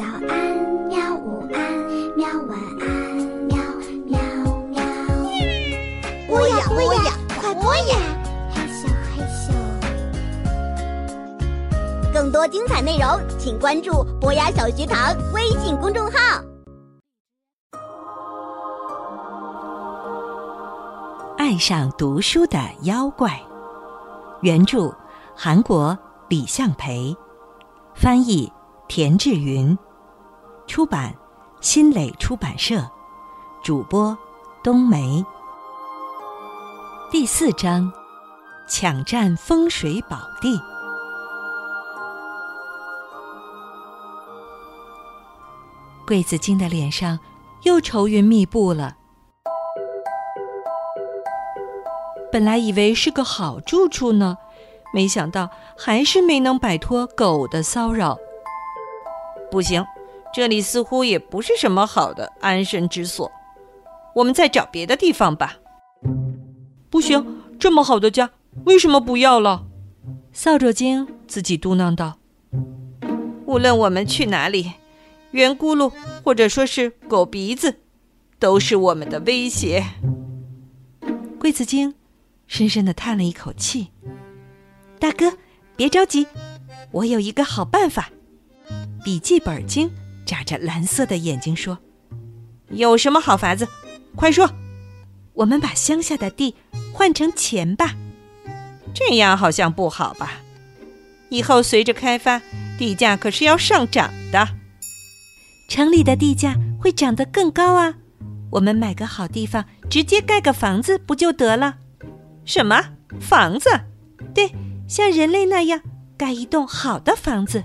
早安，喵！午安，喵！晚安，喵喵喵。播呀播呀，快播呀！嘿咻嘿咻。更多精彩内容，请关注“博雅小学堂”微信公众号。爱上读书的妖怪，原著韩国李相培，翻译田志云，出版新蕾出版社，主播冬梅。第四章，抢占风水宝地。桂子精的脸上又愁云密布了。本来以为是个好住处呢，没想到还是没能摆脱狗的骚扰。不行，这里似乎也不是什么好的安身之所，我们再找别的地方吧。不行，这么好的家，为什么不要了？扫帚精自己嘟囔道：“无论我们去哪里，圆咕噜或者说是狗鼻子，都是我们的威胁。”桂子精。深深的叹了一口气，大哥，别着急，我有一个好办法。笔记本精眨着蓝色的眼睛说：“有什么好法子？快说！我们把乡下的地换成钱吧，这样好像不好吧？以后随着开发，地价可是要上涨的。城里的地价会涨得更高啊！我们买个好地方，直接盖个房子不就得了？”什么房子？对，像人类那样盖一栋好的房子，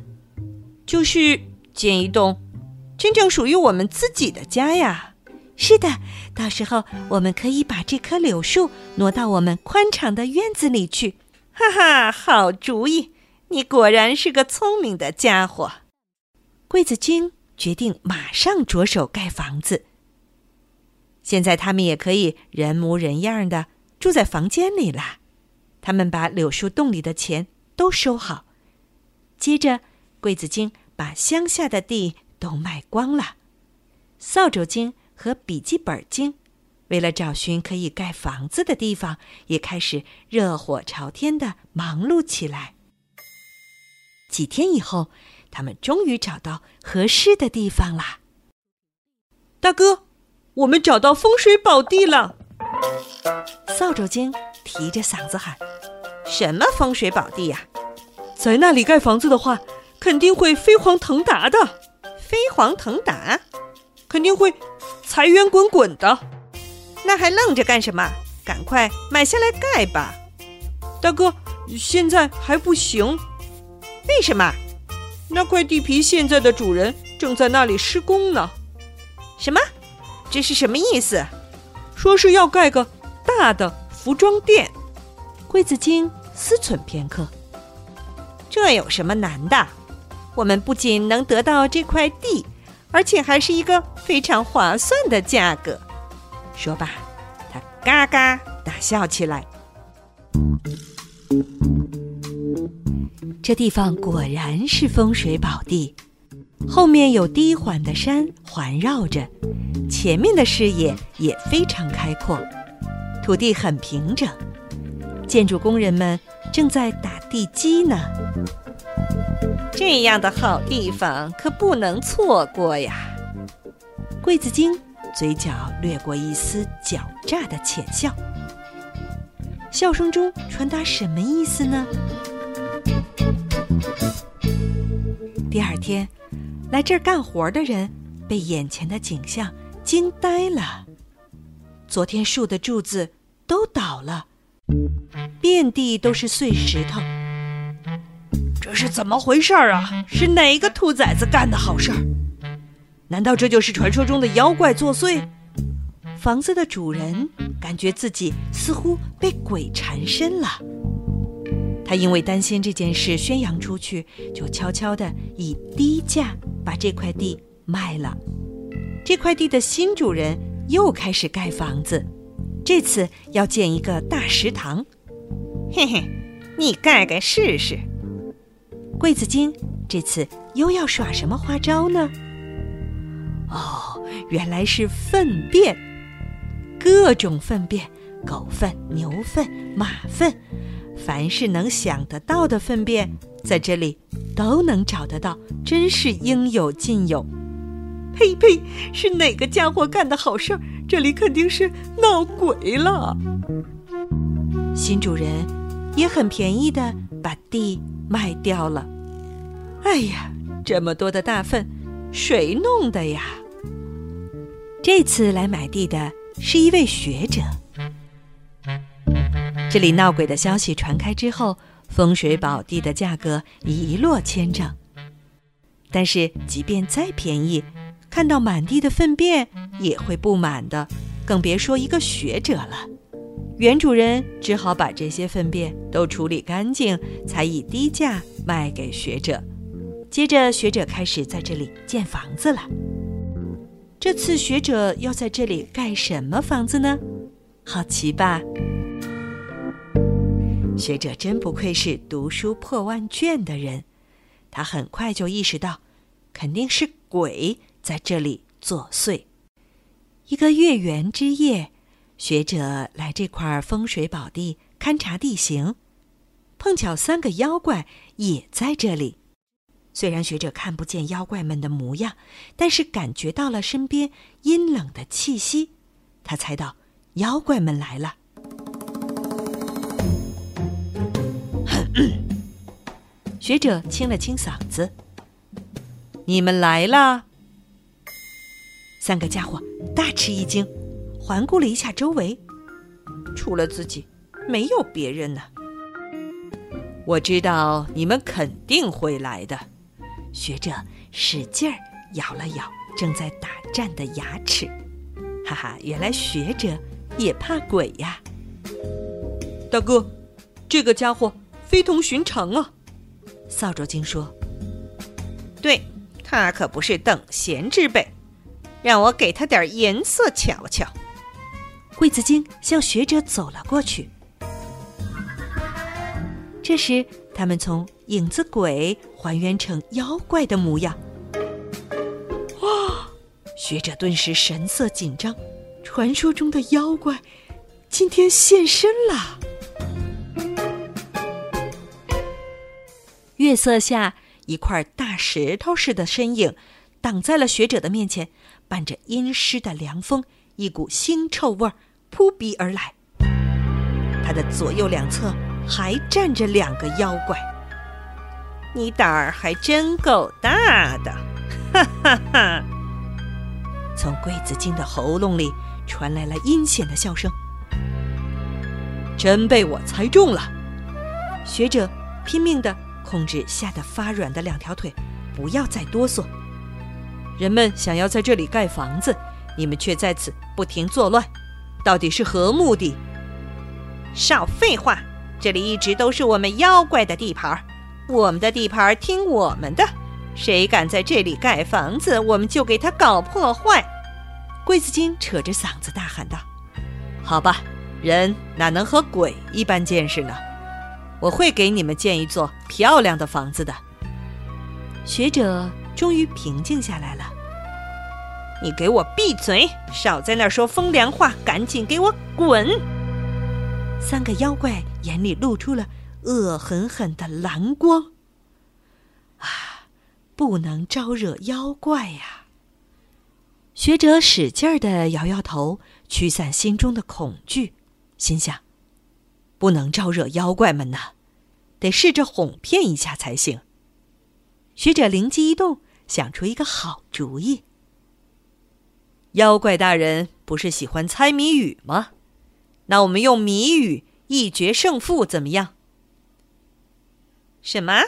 就是建一栋真正属于我们自己的家呀。是的，到时候我们可以把这棵柳树挪到我们宽敞的院子里去。哈哈，好主意！你果然是个聪明的家伙。桂子精决定马上着手盖房子。现在他们也可以人模人样的。住在房间里了，他们把柳树洞里的钱都收好。接着，桂子精把乡下的地都卖光了。扫帚精和笔记本精为了找寻可以盖房子的地方，也开始热火朝天的忙碌起来。几天以后，他们终于找到合适的地方啦。大哥，我们找到风水宝地了！扫帚精提着嗓子喊：“什么风水宝地呀？在那里盖房子的话，肯定会飞黄腾达的。飞黄腾达，肯定会财源滚滚的。那还愣着干什么？赶快买下来盖吧！大哥，现在还不行。为什么？那块地皮现在的主人正在那里施工呢。什么？这是什么意思？”说是要盖个大的服装店，桂子精思忖片刻，这有什么难的？我们不仅能得到这块地，而且还是一个非常划算的价格。说罢，他嘎嘎大笑起来。这地方果然是风水宝地，后面有低缓的山环绕着。前面的视野也非常开阔，土地很平整，建筑工人们正在打地基呢。这样的好地方可不能错过呀！桂子精嘴角掠过一丝狡诈的浅笑，笑声中传达什么意思呢？第二天，来这儿干活的人被眼前的景象。惊呆了！昨天树的柱子都倒了，遍地都是碎石头。这是怎么回事儿啊？是哪个兔崽子干的好事儿？难道这就是传说中的妖怪作祟？房子的主人感觉自己似乎被鬼缠身了。他因为担心这件事宣扬出去，就悄悄地以低价把这块地卖了。这块地的新主人又开始盖房子，这次要建一个大食堂。嘿嘿，你盖盖试试。桂子精这次又要耍什么花招呢？哦，原来是粪便，各种粪便，狗粪、牛粪、马粪，凡是能想得到的粪便，在这里都能找得到，真是应有尽有。呸呸！是哪个家伙干的好事儿？这里肯定是闹鬼了。新主人也很便宜的把地卖掉了。哎呀，这么多的大粪，谁弄的呀？这次来买地的是一位学者。这里闹鬼的消息传开之后，风水宝地的价格一落千丈。但是，即便再便宜，看到满地的粪便也会不满的，更别说一个学者了。原主人只好把这些粪便都处理干净，才以低价卖给学者。接着，学者开始在这里建房子了。这次学者要在这里盖什么房子呢？好奇吧？学者真不愧是读书破万卷的人，他很快就意识到，肯定是鬼。在这里作祟。一个月圆之夜，学者来这块风水宝地勘察地形，碰巧三个妖怪也在这里。虽然学者看不见妖怪们的模样，但是感觉到了身边阴冷的气息。他猜到妖怪们来了。学者清了清嗓子：“你们来了。”三个家伙大吃一惊，环顾了一下周围，除了自己，没有别人呢。我知道你们肯定会来的。学者使劲儿咬了咬正在打颤的牙齿，哈哈，原来学者也怕鬼呀！大哥，这个家伙非同寻常啊！扫帚精说：“对，他可不是等闲之辈。”让我给他点颜色瞧瞧。桂子精向学者走了过去。这时，他们从影子鬼还原成妖怪的模样。哇！学者顿时神色紧张。传说中的妖怪今天现身了。月色下，一块大石头似的身影挡在了学者的面前。伴着阴湿的凉风，一股腥臭味儿扑鼻而来。他的左右两侧还站着两个妖怪。你胆儿还真够大的！哈哈哈！从桂子精的喉咙里传来了阴险的笑声。真被我猜中了！学者拼命地控制吓得发软的两条腿，不要再哆嗦。人们想要在这里盖房子，你们却在此不停作乱，到底是何目的？少废话！这里一直都是我们妖怪的地盘，我们的地盘听我们的，谁敢在这里盖房子，我们就给他搞破坏！桂子精扯着嗓子大喊道：“好吧，人哪能和鬼一般见识呢？我会给你们建一座漂亮的房子的。”学者。终于平静下来了。你给我闭嘴！少在那说风凉话，赶紧给我滚！三个妖怪眼里露出了恶狠狠的蓝光。啊，不能招惹妖怪呀！学者使劲儿的摇摇头，驱散心中的恐惧，心想：不能招惹妖怪们呐，得试着哄骗一下才行。学者灵机一动。想出一个好主意。妖怪大人不是喜欢猜谜语吗？那我们用谜语一决胜负，怎么样？什么？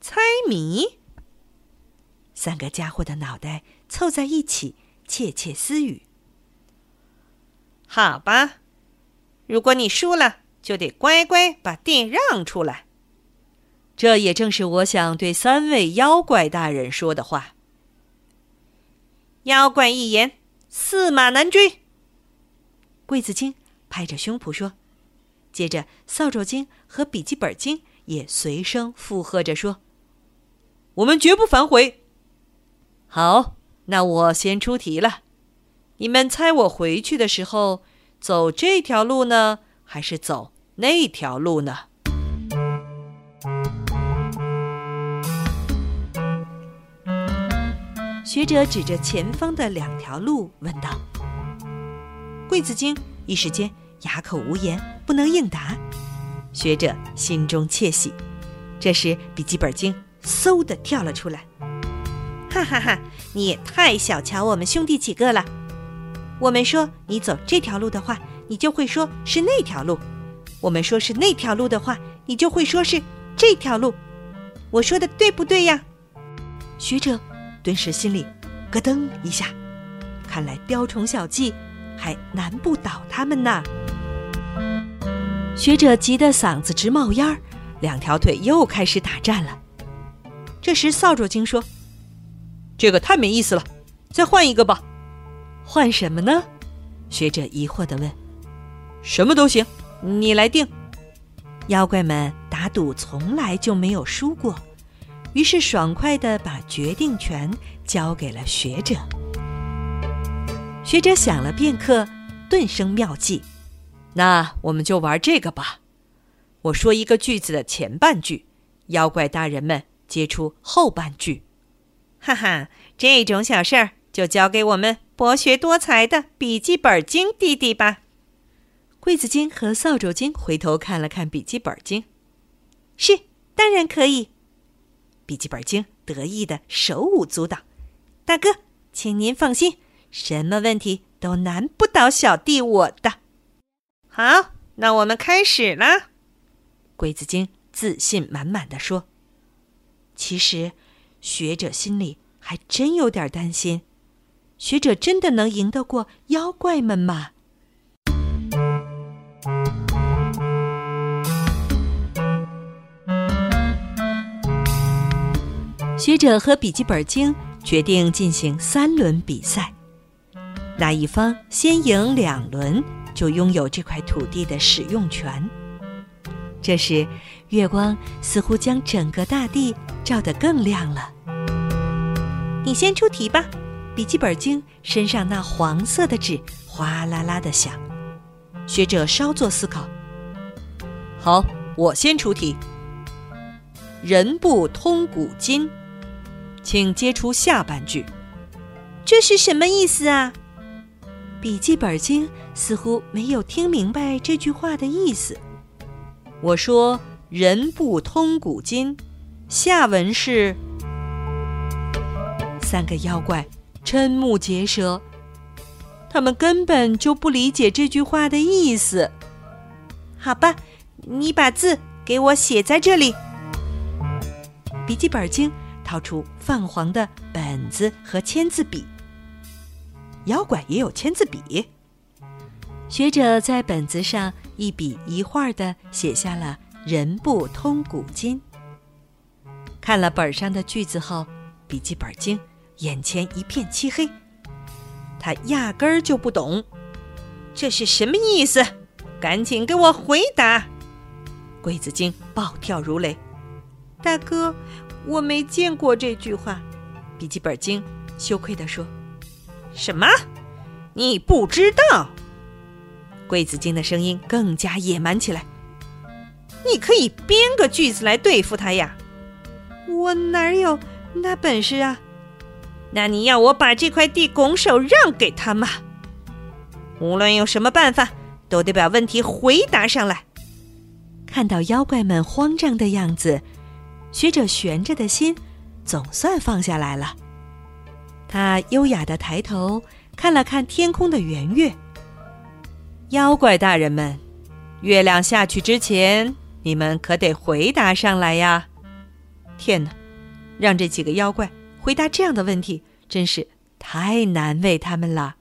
猜谜？三个家伙的脑袋凑在一起窃窃私语。好吧，如果你输了，就得乖乖把地让出来。这也正是我想对三位妖怪大人说的话。妖怪一言，驷马难追。桂子精拍着胸脯说，接着扫帚精和笔记本精也随声附和着说：“我们绝不反悔。好，那我先出题了。你们猜我回去的时候走这条路呢，还是走那条路呢？学者指着前方的两条路问道。桂子精一时间哑口无言，不能应答。学者心中窃喜。这时，笔记本精嗖的跳了出来，哈哈哈！你也太小瞧我们兄弟几个了。我们说你走这条路的话，你就会说是那条路；我们说是那条路的话，你就会说是这条路。我说的对不对呀？学者顿时心里咯噔一下，看来雕虫小技还难不倒他们呐。学者急得嗓子直冒烟儿。两条腿又开始打颤了。这时，扫帚精说：“这个太没意思了，再换一个吧。”“换什么呢？”学者疑惑地问。“什么都行，你来定。”妖怪们打赌从来就没有输过，于是爽快地把决定权交给了学者。学者想了片刻，顿生妙计：“那我们就玩这个吧。”我说一个句子的前半句，妖怪大人们接出后半句。哈哈，这种小事儿就交给我们博学多才的笔记本精弟弟吧。柜子精和扫帚精回头看了看笔记本精，是，当然可以。笔记本精得意的手舞足蹈。大哥，请您放心，什么问题都难不倒小弟我的。好，那我们开始啦。鬼子精自信满满的说：“其实，学者心里还真有点担心，学者真的能赢得过妖怪们吗？”学者和笔记本精决定进行三轮比赛，哪一方先赢两轮，就拥有这块土地的使用权。这时，月光似乎将整个大地照得更亮了。你先出题吧，笔记本精身上那黄色的纸哗啦啦的响。学者稍作思考，好，我先出题。人不通古今，请接出下半句。这是什么意思啊？笔记本精似乎没有听明白这句话的意思。我说“人不通古今”，下文是三个妖怪瞠目结舌，他们根本就不理解这句话的意思。好吧，你把字给我写在这里。笔记本精掏出泛黄的本子和签字笔，妖怪也有签字笔。学者在本子上一笔一画的写下了“人不通古今”。看了本上的句子后，笔记本精眼前一片漆黑，他压根儿就不懂这是什么意思，赶紧给我回答！鬼子精暴跳如雷：“大哥，我没见过这句话。”笔记本精羞愧地说：“什么？你不知道？”桂子精的声音更加野蛮起来：“你可以编个句子来对付他呀！”“我哪有那本事啊？”“那你要我把这块地拱手让给他吗？”“无论用什么办法，都得把问题回答上来。”看到妖怪们慌张的样子，学者悬着的心总算放下来了。他优雅的抬头看了看天空的圆月。妖怪大人们，月亮下去之前，你们可得回答上来呀！天哪，让这几个妖怪回答这样的问题，真是太难为他们了。